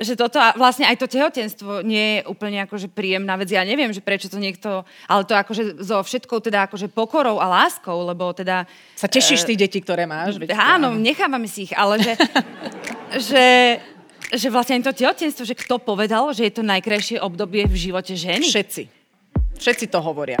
že toto, a vlastne aj to tehotenstvo nie je úplne akože príjemná vec. Ja neviem, že prečo to niekto, ale to akože so všetkou teda akože pokorou a láskou, lebo teda... Sa tešíš tých detí, ktoré máš? Veď áno, nechávame si ich, ale že, že, že vlastne to tehotenstvo, že kto povedal, že je to najkrajšie obdobie v živote ženy? Všetci. Všetci to hovoria.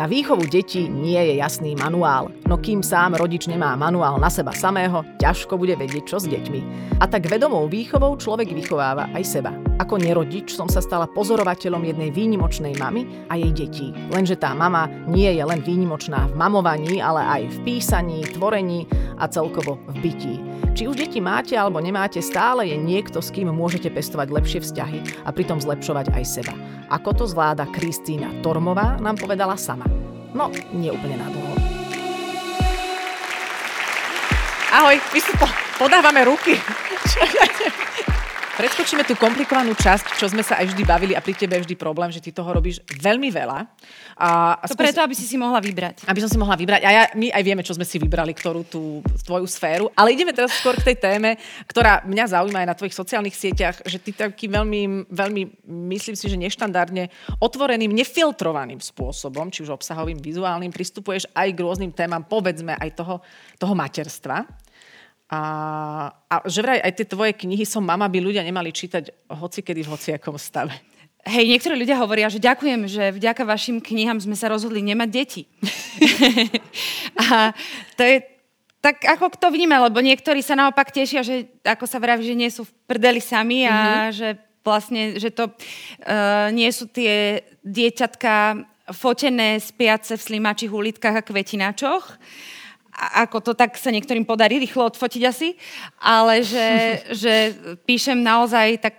Na výchovu detí nie je jasný manuál, no kým sám rodič nemá manuál na seba samého, ťažko bude vedieť, čo s deťmi. A tak vedomou výchovou človek vychováva aj seba. Ako nerodič som sa stala pozorovateľom jednej výnimočnej mamy a jej detí. Lenže tá mama nie je len výnimočná v mamovaní, ale aj v písaní, tvorení a celkovo v bytí. Či už deti máte alebo nemáte, stále je niekto, s kým môžete pestovať lepšie vzťahy a pritom zlepšovať aj seba. Ako to zvláda Kristýna Tormová, nám povedala sama. No, nie úplne na dlho. Ahoj, my si po- podávame ruky. Preskočíme tú komplikovanú časť, čo sme sa aj vždy bavili a pri tebe je vždy problém, že ty toho robíš veľmi veľa. A, a to skús... preto, aby si si mohla vybrať. Aby som si mohla vybrať. A ja, my aj vieme, čo sme si vybrali, ktorú tú tvoju sféru. Ale ideme teraz skôr k tej téme, ktorá mňa zaujíma aj na tvojich sociálnych sieťach, že ty taký veľmi, veľmi, myslím si, že neštandardne otvoreným, nefiltrovaným spôsobom, či už obsahovým, vizuálnym, pristupuješ aj k rôznym témam, povedzme aj toho, toho materstva. A, a že vraj aj tie tvoje knihy som mama by ľudia nemali čítať hoci kedy v hociakom stave. Hej, niektorí ľudia hovoria, že ďakujem, že vďaka vašim knihám sme sa rozhodli nemať deti. a to je tak ako kto vníma, lebo niektorí sa naopak tešia, že ako sa vraví, že nie sú v prdeli sami a mm-hmm. že vlastne, že to uh, nie sú tie dieťatka fotené spiace v slimačích ulitkách a kvetináčoch, ako to tak sa niektorým podarí rýchlo odfotiť asi, ale že, že píšem naozaj tak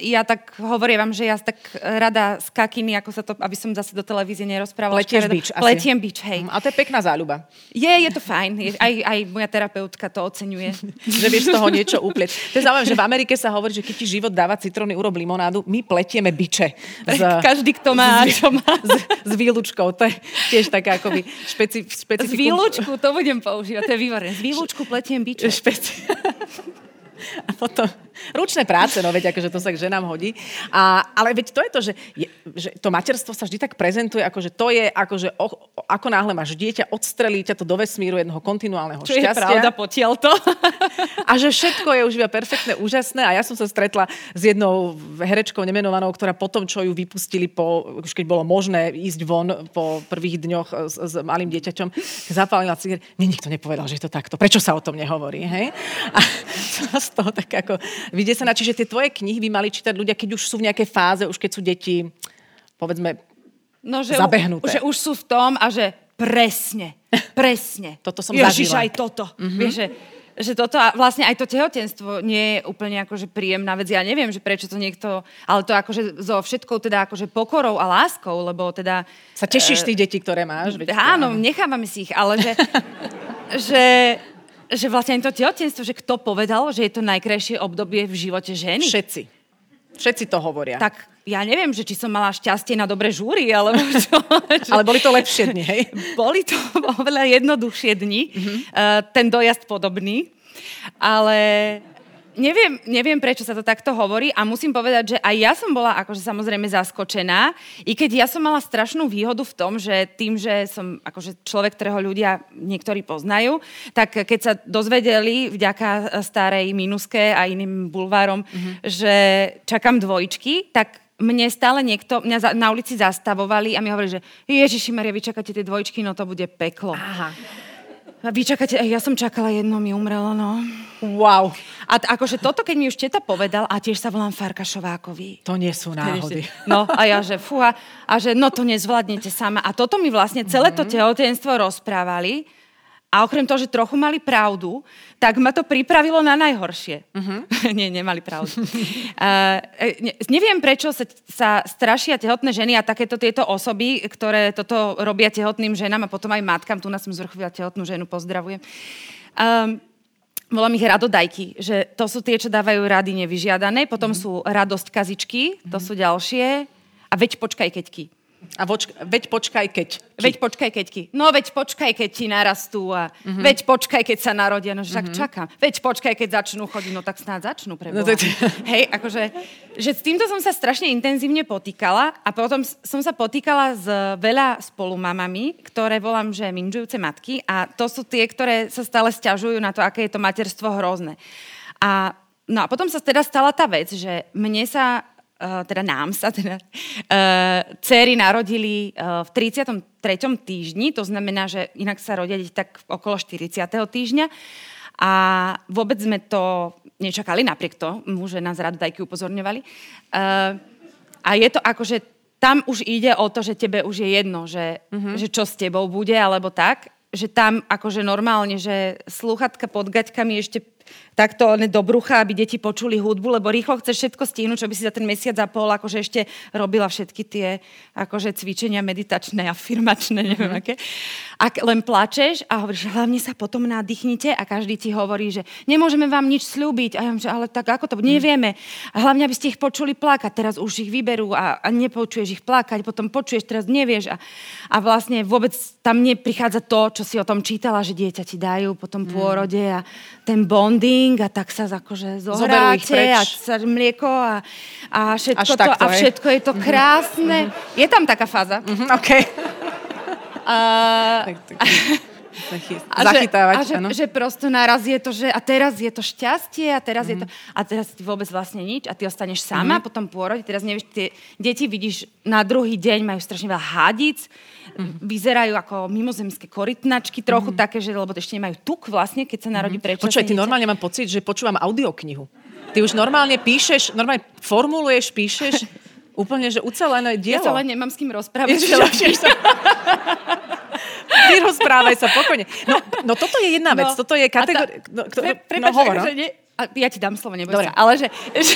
ja tak hovorím vám, že ja tak rada s kakými, ako sa to, aby som zase do televízie nerozprávala. Pletieš bič asi. Pletiem bič, hej. A to je pekná záľuba. Je, je to fajn. Je, aj, aj moja terapeutka to oceňuje. že vieš z toho niečo uplieť. To je zaujímavé, že v Amerike sa hovorí, že keď ti život dáva citróny, urob limonádu, my pletieme biče. Z, Každý, kto má, z, čo má. S, s výlučkou. To je tiež taká akoby špeci, špecifikum. Z výlučku, to budem používať, to je výborné. Z výlučku pletiem biče. Špeci... A potom ručné práce, no veď akože to sa k ženám hodí. A, ale veď to je to, že, je, že to materstvo sa vždy tak prezentuje, ako že to je, ako že o, ako náhle máš dieťa, odstrelí ťa to do vesmíru jedného kontinuálneho Čo šťastia. je pravda, potiaľ to. A že všetko je už iba perfektné, úžasné. A ja som sa stretla s jednou herečkou nemenovanou, ktorá potom, čo ju vypustili, po, už keď bolo možné ísť von po prvých dňoch s, s malým dieťaťom, zapálila cigaret. Nie, nikto nepovedal, že je to takto. Prečo sa o tom nehovorí? Hej? A z toho tak ako vydesená. Čiže tie tvoje knihy by mali čítať ľudia, keď už sú v nejakej fáze, už keď sú deti, povedzme, no, že zabehnuté. U, že už sú v tom a že presne, presne. toto som Ježiš, zažila. aj toto. Mm-hmm. Vieš, že, že toto a vlastne aj to tehotenstvo nie je úplne akože príjemná vec. Ja neviem, že prečo to niekto, ale to akože so všetkou teda akože pokorou a láskou, lebo teda... Sa tešíš uh, tých detí, ktoré máš? Veď áno, nechávame si ich, ale že, že že vlastne to tehotenstvo, že kto povedal, že je to najkrajšie obdobie v živote ženy? Všetci. Všetci to hovoria. Tak ja neviem, že či som mala šťastie na dobré žúry, alebo čo. Ale boli to lepšie dni, hej? Boli to oveľa jednoduchšie dni. Mm-hmm. Uh, ten dojazd podobný. Ale neviem, neviem, prečo sa to takto hovorí a musím povedať, že aj ja som bola akože samozrejme zaskočená, i keď ja som mala strašnú výhodu v tom, že tým, že som akože človek, ktorého ľudia niektorí poznajú, tak keď sa dozvedeli vďaka starej minuske a iným bulvárom, mm-hmm. že čakám dvojčky, tak mne stále niekto, mňa na ulici zastavovali a mi hovorili, že Ježiši Maria, vy čakáte tie dvojčky, no to bude peklo. Aha. Vy čakáte, ja som čakala jedno, mi umrelo, no. Wow. A t- akože toto, keď mi už teta povedal, a tiež sa volám Farkašovákovi. To nie sú náhody. No a ja, že fúha, a že no to nezvládnete sama. A toto mi vlastne celé to mhm. tehotenstvo rozprávali. A okrem toho, že trochu mali pravdu, tak ma to pripravilo na najhoršie. Uh-huh. Nie, nemali pravdu. uh, ne, neviem, prečo sa, sa strašia tehotné ženy a takéto tieto osoby, ktoré toto robia tehotným ženám a potom aj matkám. Tu nás som zvrchovila tehotnú ženu, pozdravujem. Um, volám ich radodajky, že to sú tie, čo dávajú rady nevyžiadané, potom mm. sú radosť kazičky, to mm. sú ďalšie a veď počkaj keďky. A vočka, veď počkaj, keď. Veď počkaj, keďky. No veď počkaj, keď ti narastú a mm-hmm. veď počkaj, keď sa narodia. No však mm-hmm. čakám. Veď počkaj, keď začnú chodiť. No tak snáď začnú pre no, to... Hej, akože, že s týmto som sa strašne intenzívne potýkala a potom som sa potýkala s veľa spolumamami, ktoré volám, že minžujúce matky a to sú tie, ktoré sa stále stiažujú na to, aké je to materstvo hrozné. A No a potom sa teda stala tá vec, že mne sa teda nám sa teda, uh, céry narodili uh, v 33. týždni, to znamená, že inak sa rodia deti tak okolo 40. týždňa. A vôbec sme to nečakali, napriek tomu, že nás radodajky upozorňovali. Uh, a je to ako, že tam už ide o to, že tebe už je jedno, že, uh-huh. že čo s tebou bude, alebo tak, že tam akože normálne, že slúchatka pod gaťkami ešte takto one do brucha, aby deti počuli hudbu, lebo rýchlo chceš všetko stihnúť, čo by si za ten mesiac a pol akože ešte robila všetky tie akože cvičenia meditačné, afirmačné, neviem mm. aké. Ak len plačeš a hovoríš, hlavne sa potom nadýchnite a každý ti hovorí, že nemôžeme vám nič slúbiť. A ja že ale tak ako to, mm. nevieme. A hlavne, aby ste ich počuli plakať. Teraz už ich vyberú a, a nepočuješ ich plakať, potom počuješ, teraz nevieš. A, a vlastne vôbec tam neprichádza to, čo si o tom čítala, že dieťa ti dajú po tom mm. pôrode a ten bonding a tak sa akože zohráte a mlieko a, a, všetko, to, a všetko je to mhm. krásne. Mm-hmm. Je tam taká fáza. Mm-hmm, OK. A, a, zachytávať, že, a že, že prosto naraz je to, že a teraz je to šťastie a teraz mm-hmm. je to mhm. a teraz ty vôbec vlastne nič a ty ostaneš sama mm-hmm. potom pôrode, teraz nevieš, tie deti vidíš na druhý deň majú strašne veľa hadic, mm-hmm. vyzerajú ako mimozemské korytnačky, trochu mm-hmm. také, že lebo ešte nemajú tuk vlastne, keď sa narodí mm-hmm. prečo. Počuj, ty normálne mám pocit, že počúvam audioknihu. Ty už normálne píšeš, normálne formuluješ, píšeš úplne, že ucelené dielo. Ja sa len nemám s kým rozprávať. Ježiš, Vyrozprávaj sa pokojne. No, no toto je jedna vec, no, toto je kategória... No, pre, no, hovor, no. že a ja ti dám slovo, neboj Dobre. sa. Ale že, že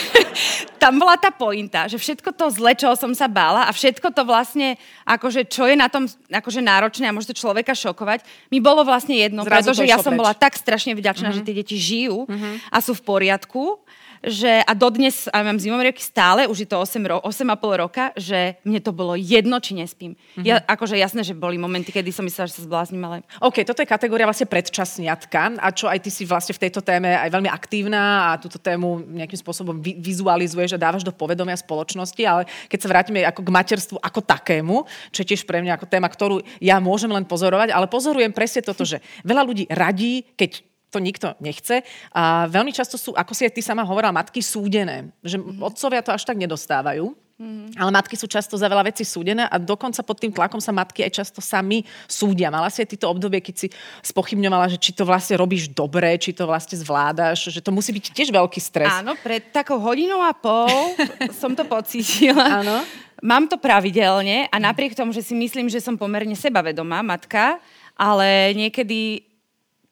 tam bola tá pointa, že všetko to zle, čoho som sa bála a všetko to vlastne, akože čo je na tom akože náročné a môže to človeka šokovať, mi bolo vlastne jedno, Zrazu pretože ja som bola tak strašne vďačná, uh-huh. že tie deti žijú uh-huh. a sú v poriadku že, a dodnes, a mám zimomrievky stále, už je to 8, ro, 8,5 roka, že mne to bolo jedno, či nespím. Mm-hmm. Ja, akože jasné, že boli momenty, kedy som myslela, že sa zblázním, ale... OK, toto je kategória vlastne predčasniatka a čo aj ty si vlastne v tejto téme aj veľmi aktívna a túto tému nejakým spôsobom vi- vizualizuješ a dávaš do povedomia spoločnosti, ale keď sa vrátime ako k materstvu ako takému, čo je tiež pre mňa ako téma, ktorú ja môžem len pozorovať, ale pozorujem presne toto, že veľa ľudí radí, keď to nikto nechce. A veľmi často sú, ako si aj ty sama hovorila, matky súdené. Že mm-hmm. otcovia to až tak nedostávajú. Mm-hmm. Ale matky sú často za veľa vecí súdené a dokonca pod tým tlakom sa matky aj často sami súdia. Mala si aj týto obdobie, keď si spochybňovala, že či to vlastne robíš dobre, či to vlastne zvládaš, že to musí byť tiež veľký stres. Áno, pred takou hodinou a pol som to pocítila. Áno. Mám to pravidelne a napriek tomu, že si myslím, že som pomerne sebavedomá matka, ale niekedy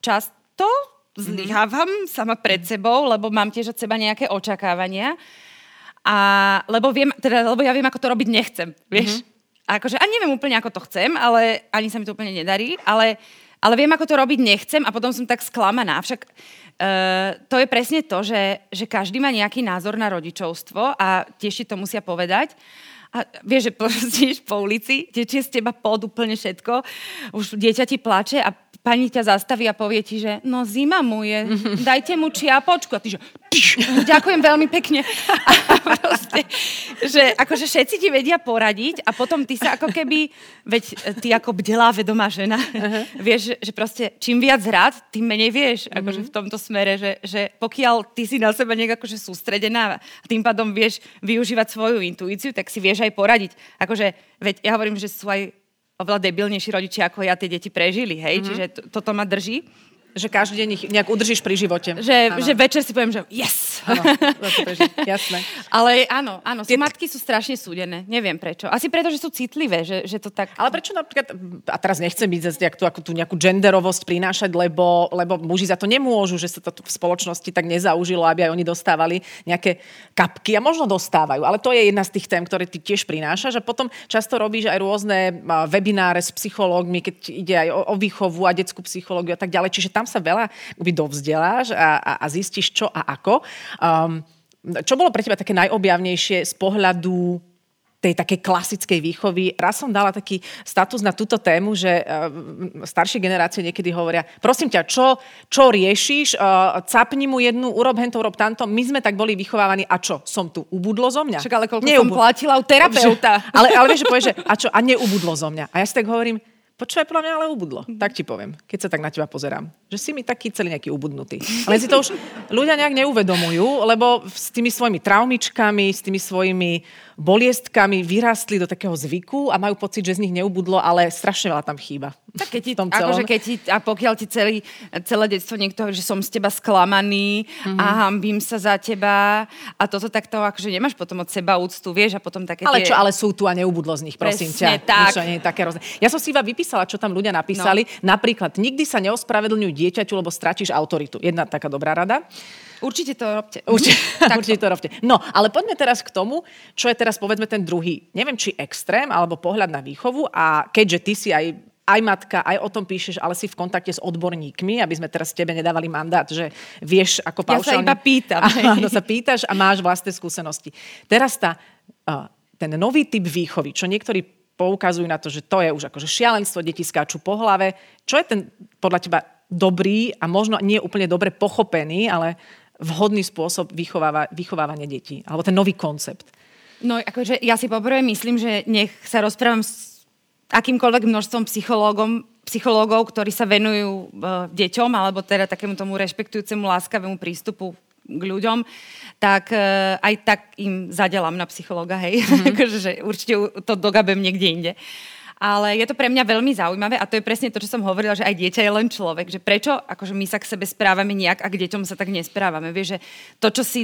čas, zlyhávam mm-hmm. sama pred sebou, lebo mám tiež od seba nejaké očakávania. A, lebo, viem, teda, lebo ja viem, ako to robiť nechcem, vieš? Mm-hmm. A, akože, a neviem úplne, ako to chcem, ale ani sa mi to úplne nedarí, ale, ale viem, ako to robiť nechcem a potom som tak sklamaná. Však uh, to je presne to, že, že každý má nejaký názor na rodičovstvo a tiež ti to musia povedať. A vieš, že prostíš po ulici, tečie z teba pod úplne všetko, už dieťa ti plače a pani ťa zastaví a povie ti, že no zima mu je, dajte mu čiapočku. A ty, že ďakujem veľmi pekne. A proste, že akože všetci ti vedia poradiť a potom ty sa ako keby, veď ty ako bdelá vedomá žena, uh-huh. vieš, že proste čím viac rád, tým menej vieš, uh-huh. akože v tomto smere, že, že pokiaľ ty si na seba nejak akože sústredená a tým pádom vieš využívať svoju intuíciu, tak si vieš aj poradiť. Akože, veď ja hovorím, že sú aj oveľa debilnejší rodičia ako ja tie deti prežili, hej, mm-hmm. čiže to, toto ma drží. Že každý deň ich nejak udržíš pri živote. Že, že večer si poviem, že yes. Áno, jasné. Ale áno, áno, sú, matky sú strašne súdené. Neviem prečo. Asi preto, že sú citlivé, že, že to tak... Ale prečo napríklad, a teraz nechcem byť zase tú, tú nejakú genderovosť prinášať, lebo, lebo muži za to nemôžu, že sa to v spoločnosti tak nezaužilo, aby aj oni dostávali nejaké kapky a možno dostávajú. Ale to je jedna z tých tém, ktoré ty tiež prinášaš a potom často robíš aj rôzne webináre s psychológmi, keď ide aj o, o výchovu a detskú psychológiu a tak ďalej. Čiže tam sa veľa dovzdeláš a, a, a zistíš čo a ako. Um, čo bolo pre teba také najobjavnejšie z pohľadu tej takej klasickej výchovy. Raz som dala taký status na túto tému, že uh, staršie generácie niekedy hovoria, prosím ťa, čo, čo riešiš, uh, capni mu jednu, urob hento, urob tamto. My sme tak boli vychovávaní a čo, som tu, ubudlo zo mňa? Čak, ale koľko Neubud... som platila u terapeuta. ale, ale vieš, že povieš, že a čo, a neubudlo zo mňa. A ja si tak hovorím, Počúvaj, podľa mňa ale ubudlo. Mm. Tak ti poviem, keď sa tak na teba pozerám. Že si mi taký celý nejaký ubudnutý. Ale si to už ľudia nejak neuvedomujú, lebo s tými svojimi traumičkami, s tými svojimi boliestkami vyrastli do takého zvyku a majú pocit, že z nich neubudlo, ale strašne veľa tam chýba. Tak keď ti, tom akože keď ti, a pokiaľ ti celý, celé detstvo niekto že som z teba sklamaný mm-hmm. a hambím sa za teba a toto takto, akože nemáš potom od seba úctu, vieš, a potom také Ale tie... čo, ale sú tu a neubudlo z nich, prosím Presne, ťa. tak. Niečo, nie je také rozne. Ja som si iba vypísala, čo tam ľudia napísali. No. Napríklad, nikdy sa neospravedlňujú dieťaťu, lebo stratíš autoritu. Jedna taká dobrá rada. Určite to robte. Určite, určite to robte. No, ale poďme teraz k tomu, čo je teraz povedzme ten druhý, neviem či extrém, alebo pohľad na výchovu a keďže ty si aj aj matka, aj o tom píšeš, ale si v kontakte s odborníkmi, aby sme teraz tebe nedávali mandát, že vieš ako paušálne... Ja sa iba pýtam. Áno, sa pýtaš a máš vlastné skúsenosti. Teraz tá, ten nový typ výchovy, čo niektorí poukazujú na to, že to je už akože šialenstvo, deti skáču po hlave. Čo je ten podľa teba dobrý a možno nie úplne dobre pochopený, ale vhodný spôsob vychováva, vychovávania detí? Alebo ten nový koncept? No, akože ja si poprvé myslím, že nech sa rozprávam s akýmkoľvek množstvom psychológom, psychológov, ktorí sa venujú uh, deťom, alebo teda takému tomu rešpektujúcemu, láskavému prístupu k ľuďom, tak uh, aj tak im zadelám na psychológa, hej. Mm-hmm. akože, že určite to dogabem niekde inde. Uh, ale je to pre mňa veľmi zaujímavé a to je presne to, čo som hovorila, že aj dieťa je len človek. Že prečo akože my sa k sebe správame nejak a k deťom sa tak nesprávame. Vieš, že to, čo si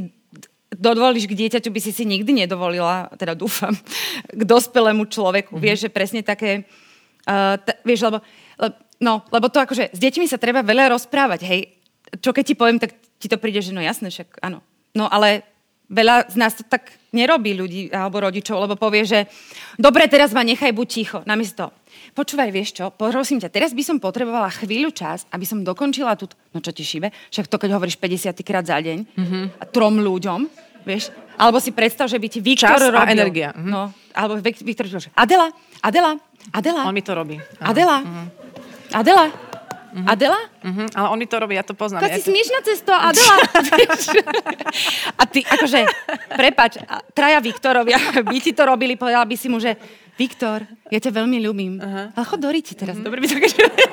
dovolíš k dieťaťu, by si si nikdy nedovolila, teda dúfam, k dospelému človeku. Mm-hmm. Vieš, že presne také... Uh, t- vieš, lebo, le, no, lebo to akože s deťmi sa treba veľa rozprávať, hej. Čo keď ti poviem, tak ti to príde, že no jasné, však áno. No ale veľa z nás to tak nerobí ľudí alebo rodičov, lebo povie, že dobre, teraz ma nechaj buď ticho. Namiesto, počúvaj, vieš čo, prosím ťa, teraz by som potrebovala chvíľu čas, aby som dokončila tú, no čo ti šibe, však to keď hovoríš 50 krát za deň mm-hmm. a trom ľuďom, vieš, alebo si predstav, že by ti Viktor Čas robil. a energia. Mm-hmm. No, alebo Viktor že Adela, Adela, Adela. On mi to robí. Adela, mm-hmm. Adela, Uh-huh. Adela? Uh-huh. Ale oni to robia, ja to poznám. Keď ja si smiešná cesto, Adela. a ty, akože, prepač, traja Viktorovia by ti to robili, povedala by si mu, že Viktor, ja ťa veľmi ľúbim. Uh-huh. Ale chod do Riti teraz. Uh-huh. Dobre by to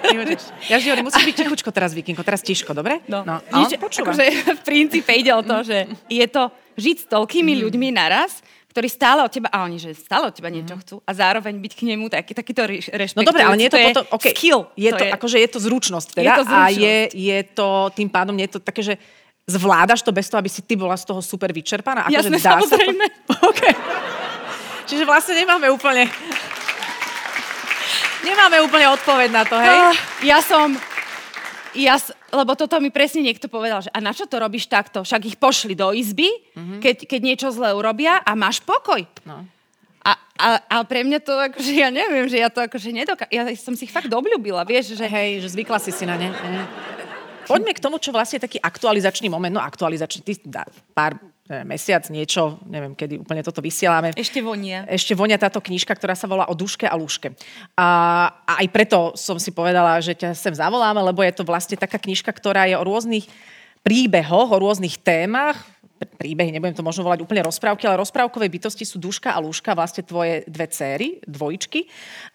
Ja vždy hovorím, musíš byť tichučko teraz, Vikinko, teraz tiško, dobre? No. no. Nič, akože, v princípe ide o to, že je to žiť s toľkými uh-huh. ľuďmi naraz, ktorí stále od teba, a oni, že stále od teba niečo mm. chcú a zároveň byť k nemu taký, takýto rešpekt. No dobre, ale nie je to, to potom, okay, skill. Je to, to je, akože je to zručnosť teda je to zručnosť. a je, je to tým pádom, nie je to také, že zvládaš to bez toho, aby si ty bola z toho super vyčerpaná? Akože Jasné, dá samozrejme. Sa to... okay. Čiže vlastne nemáme úplne... Nemáme úplne odpoveď na to, hej? Uh, ja som ja, lebo toto mi presne niekto povedal, že a na čo to robíš takto? Však ich pošli do izby, mm-hmm. keď, keď niečo zlé urobia a máš pokoj. No. A, a, a pre mňa to akože, ja neviem, že ja to akože nedokážem. Ja som si ich fakt obľúbila, vieš, že... Hej, že zvykla si si na ne. Poďme k tomu, čo vlastne je taký aktualizačný moment. No aktualizačný, ty dá pár mesiac, niečo, neviem, kedy úplne toto vysielame. Ešte vonia. Ešte vonia táto knižka, ktorá sa volá O duške a lúške. A, a aj preto som si povedala, že ťa sem zavoláme, lebo je to vlastne taká knižka, ktorá je o rôznych príbehoch, o rôznych témach, príbehy, nebudem to možno volať úplne rozprávky, ale rozprávkové bytosti sú Duška a Lúška, vlastne tvoje dve céry, dvojičky.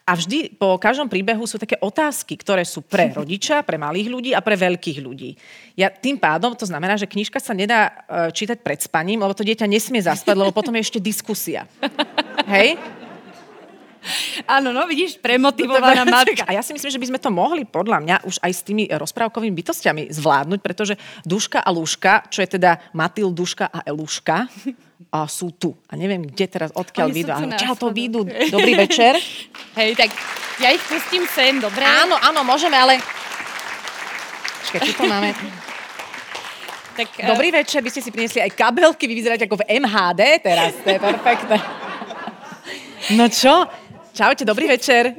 A vždy po každom príbehu sú také otázky, ktoré sú pre rodiča, pre malých ľudí a pre veľkých ľudí. Ja tým pádom, to znamená, že knižka sa nedá e, čítať pred spaním, lebo to dieťa nesmie zaspať, lebo potom je ešte diskusia. Hej? Áno, no vidíš, premotivovaná matka. A ja si myslím, že by sme to mohli podľa mňa už aj s tými rozprávkovými bytostiami zvládnuť, pretože Duška a Lúška, čo je teda Matilduška a Eluška, a sú tu. A neviem, kde teraz, odkiaľ na Čau, to výjdu. Dobrý večer. Hej, tak ja ich pustím sem, dobre? Áno, áno, môžeme, ale... Počkaj, tu to máme. Tak, eh, Dobrý večer, vy ste si priniesli aj kabelky, vy vyzeráte ako v MHD teraz, to je perfektné. No čo? Čaute, dobrý večer.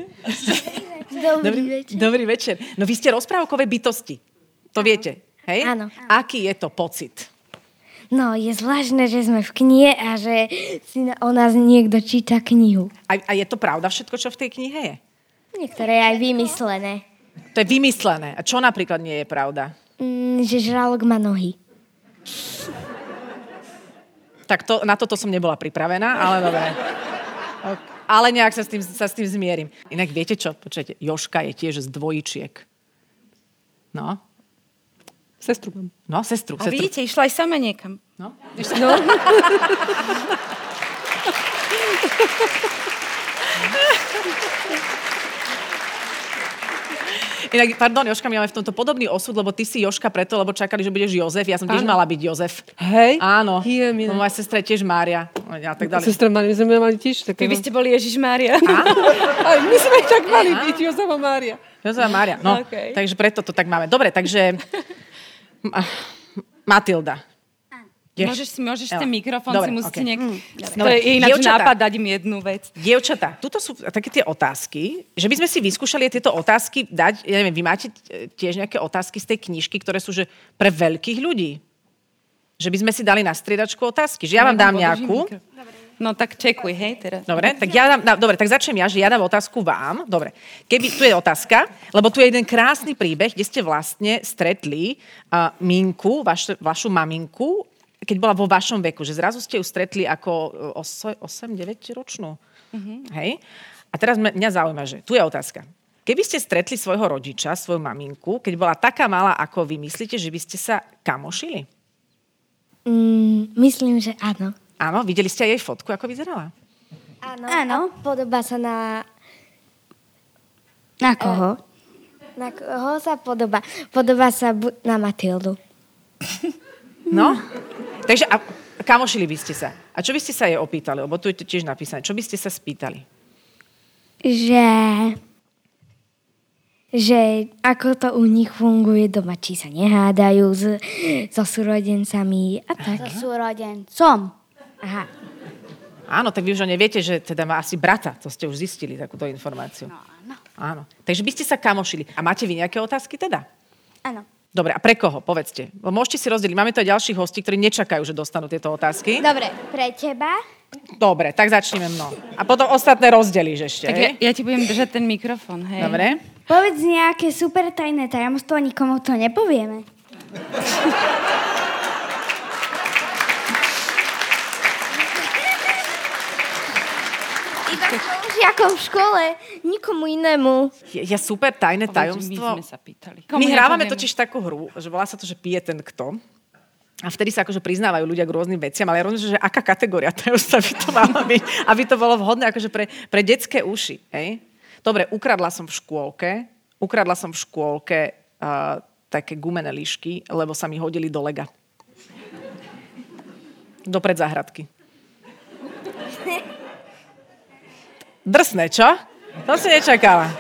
Dobrý, večer. Dobrý večer. No vy ste rozprávkové bytosti. To viete, hej? Áno. Aký je to pocit? No, je zvláštne, že sme v knihe a že si na- o nás niekto číta knihu. A, a je to pravda všetko, čo v tej knihe je? Niektoré je aj vymyslené. To je vymyslené. A čo napríklad nie je pravda? Mm, že žralok má nohy. Tak to, na toto som nebola pripravená, ale dobre. Ok. Ale nejak sa s, tým, sa s tým zmierim. Inak viete čo? Počujete, Joška je tiež z dvojičiek. No, Sestru mám. no, sestru. A sestru. vidíte, išla aj sama niekam. No? No. Inak, pardon, Joška, my máme v tomto podobný osud, lebo ty si Joška preto, lebo čakali, že budeš Jozef. Ja som tiež Áno. mala byť Jozef. Hej? Áno. Je, mi- No, moja sestra je tiež Mária. A tak ďalej. Sestra Mária, my sme mali tiež. Vy by ste boli Ježiš Mária. Aj my sme tak mali byť, Jozefa Mária. Jozefa Mária. No, Okej. takže preto to tak máme. Dobre, takže... Ma- Matilda. Ideš. Môžeš, si, môžeš ten mikrofón Dobre, si musíte okej. nejak... To Dobre. je ináč nápad dať im jednu vec. Dievčatá, tuto sú také tie otázky, že by sme si vyskúšali tieto otázky dať, ja neviem, vy máte tiež nejaké otázky z tej knižky, ktoré sú že pre veľkých ľudí? Že by sme si dali na striedačku otázky, že ja vám dám nejakú. No tak čekuj, hej, teraz. Dobre, tak ja dám, dá- dobre, tak začnem ja, že ja dám otázku vám. Dobre, keby, tu je otázka, lebo tu je jeden krásny príbeh, kde ste vlastne stretli uh, Minku, vaš, vašu maminku, keď bola vo vašom veku, že zrazu ste ju stretli ako 8-9 ročnú. Hej? A teraz mňa zaujíma, že tu je otázka. Keby ste stretli svojho rodiča, svoju maminku, keď bola taká malá ako vy, myslíte, že by ste sa kamošili? Mm, myslím, že áno. Áno, videli ste aj jej fotku, ako vyzerala? Áno. Áno. A podobá sa na... Na koho? Na koho sa podobá? Podobá sa bu- na Matildu. No? Takže a kamošili by ste sa. A čo by ste sa jej opýtali? Lebo tu je to tiež napísané. Čo by ste sa spýtali? Že... Že ako to u nich funguje doma, či sa nehádajú s, so súrodencami a tak. Súrodencom. Aha. Áno, tak vy už neviete, že teda má asi brata. To ste už zistili, takúto informáciu. No, áno. Áno. Takže by ste sa kamošili. A máte vy nejaké otázky teda? Áno. Dobre, a pre koho? Povedzte. Môžete si rozdeliť. Máme tu aj ďalších hostí, ktorí nečakajú, že dostanú tieto otázky. Dobre, pre teba? Dobre, tak začneme mnou. A potom ostatné rozdelíš ešte, Tak ja, ja ti budem držať ten mikrofón, hej. Dobre. Povedz nejaké super tajné tajomstvo, nikomu to nepovieme. žiakom v škole, nikomu inému. Je, je super tajné tajomstvo. My sme sa pýtali. My hrávame totiž takú hru, že volá sa to, že pije ten kto. A vtedy sa akože priznávajú ľudia k rôznym veciam, ale ja rozumiem, že aká kategória tajomstva by to mala byť, aby to bolo vhodné akože pre, pre detské uši. Hej? Dobre, ukradla som v škôlke, ukradla som v škôlke uh, také gumené líšky, lebo sa mi hodili do lega. Do predzahradky. Drsné, čo? To si nečakala.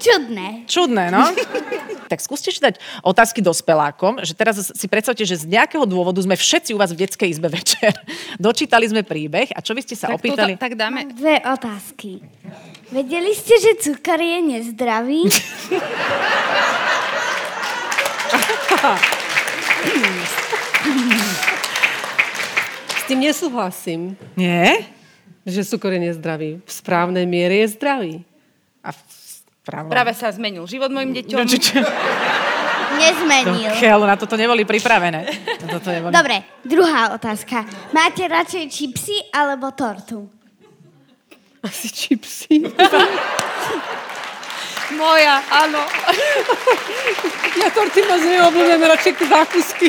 Čudné. Čudné, no? tak skúste si dať otázky dospelákom, že teraz si predstavte, že z nejakého dôvodu sme všetci u vás v detskej izbe večer. Dočítali sme príbeh a čo by ste sa Tak, opýtali? túto, tak dáme... Dve otázky. Vedeli ste, že cukor je nezdravý? S tým nesúhlasím, Nie? Že cukor je nezdravý. V správnej miere je zdravý. A v- právo. Práve sa zmenil život mojim deťom. Čo, čo, čo? Nezmenil. Chel, na toto neboli pripravené. Toto neboli. Dobre, druhá otázka. Máte radšej čipsy alebo tortu? Asi čipsy. Moja, áno. Ja torty moc neobľúbujem, radšej zákusky.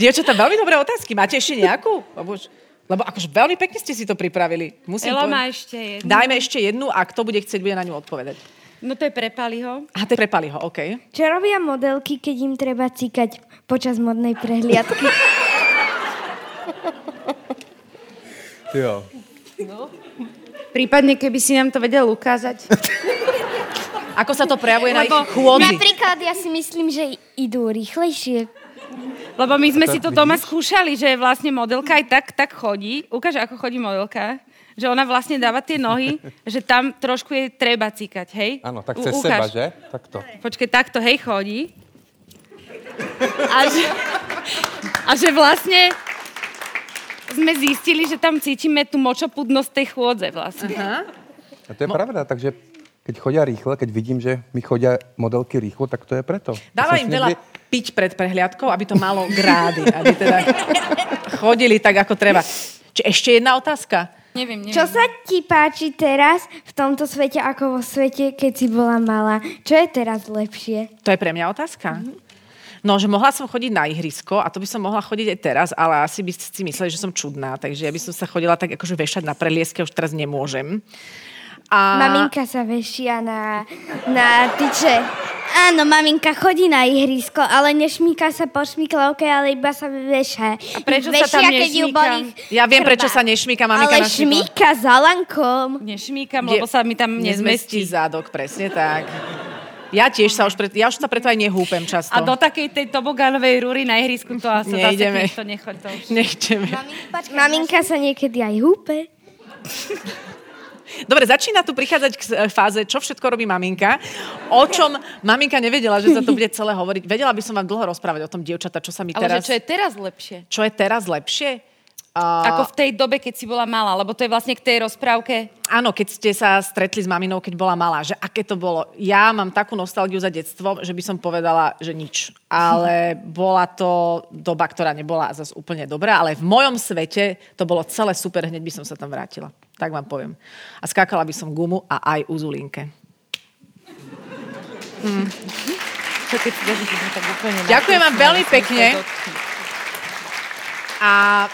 Dievčatá, veľmi dobré otázky. Máte ešte nejakú? Lebo už Lebo akože veľmi pekne ste si to pripravili. Musím Ela má ešte jednu. Dajme ešte jednu a kto bude chcieť, bude na ňu odpovedať. No to je pre Paliho. A te prepali ho, OK. Čo robia modelky, keď im treba cíkať počas modnej prehliadky? Jo. Prípadne, keby si nám to vedel ukázať. Ako sa to prejavuje na ich Lebo- chôdzi? Napríklad ja si myslím, že idú rýchlejšie. Lebo my sme Tak si to doma vidíš? skúšali, že vlastne modelka aj tak, tak chodí. Ukáž, ako chodí modelka. Že ona vlastne dáva tie nohy, že tam trošku jej treba cíkať, hej? Áno, tak U- cez ukáž. seba, že? Takto. Počkej, takto, hej, chodí. A že, a že vlastne sme zistili, že tam cítime tú močopudnosť tej chôdze vlastne. Aha. A to je pravda, takže keď chodia rýchle, keď vidím, že mi chodia modelky rýchlo, tak to je preto. Dáva im veľa piť pred prehliadkou, aby to malo grády. Aby teda chodili tak, ako treba. Či ešte jedna otázka? Neviem, neviem. Čo sa ti páči teraz v tomto svete ako vo svete, keď si bola malá? Čo je teraz lepšie? To je pre mňa otázka. No, že mohla som chodiť na ihrisko a to by som mohla chodiť aj teraz, ale asi by si mysleli, že som čudná, takže ja by som sa chodila tak akože vešať na prelieske, už teraz nemôžem. A... Maminka sa vešia na, na tyče. Áno, maminka chodí na ihrisko, ale nešmíka sa po šmiklovke, ale iba sa veša. A prečo sa tam Vešia, keď ju nešmíka? bolí Ja viem, prečo sa nešmíka maminka Ale šmíka za lankom. Nešmíkam, lebo sa mi tam nezmestí nezmestí. zádok, presne tak. Ja tiež sa už, pre, ja už sa preto aj nehúpem často. A do takej tej tobogánovej rúry na ihrisku to asi Nejdeme. zase to nechoď. To už. Nechceme. Maminka sa niekedy aj húpe. Dobre, začína tu prichádzať k s- fáze, čo všetko robí maminka, o čom maminka nevedela, že sa to bude celé hovoriť. Vedela by som vám dlho rozprávať o tom, dievčata, čo sa mi Ale teraz... že čo je teraz lepšie? čo je teraz lepšie? A, Ako v tej dobe, keď si bola malá, lebo to je vlastne k tej rozprávke. áno, keď ste sa stretli s maminou, keď bola malá, že aké to bolo. Ja mám takú nostalgiu za detstvo, že by som povedala, že nič. Ale bola to doba, ktorá nebola zase úplne dobrá, ale v mojom svete to bolo celé super, hneď by som sa tam vrátila. Tak vám poviem. A skákala by som gumu a aj uzulinke. Úplne... Ďakujem vám veľmi pekne. A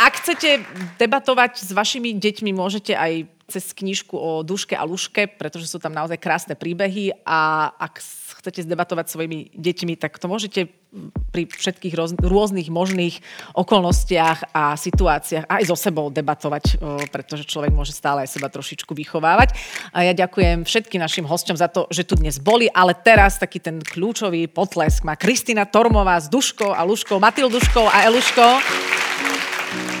ak chcete debatovať s vašimi deťmi, môžete aj cez knižku o Duške a Luške, pretože sú tam naozaj krásne príbehy a ak chcete zdebatovať svojimi deťmi, tak to môžete pri všetkých roz, rôznych možných okolnostiach a situáciách aj so sebou debatovať, pretože človek môže stále aj seba trošičku vychovávať. A ja ďakujem všetkým našim hosťom za to, že tu dnes boli, ale teraz taký ten kľúčový potlesk má Kristina Tormová s Duškou a Luškou, Matilduškou a Eluškou.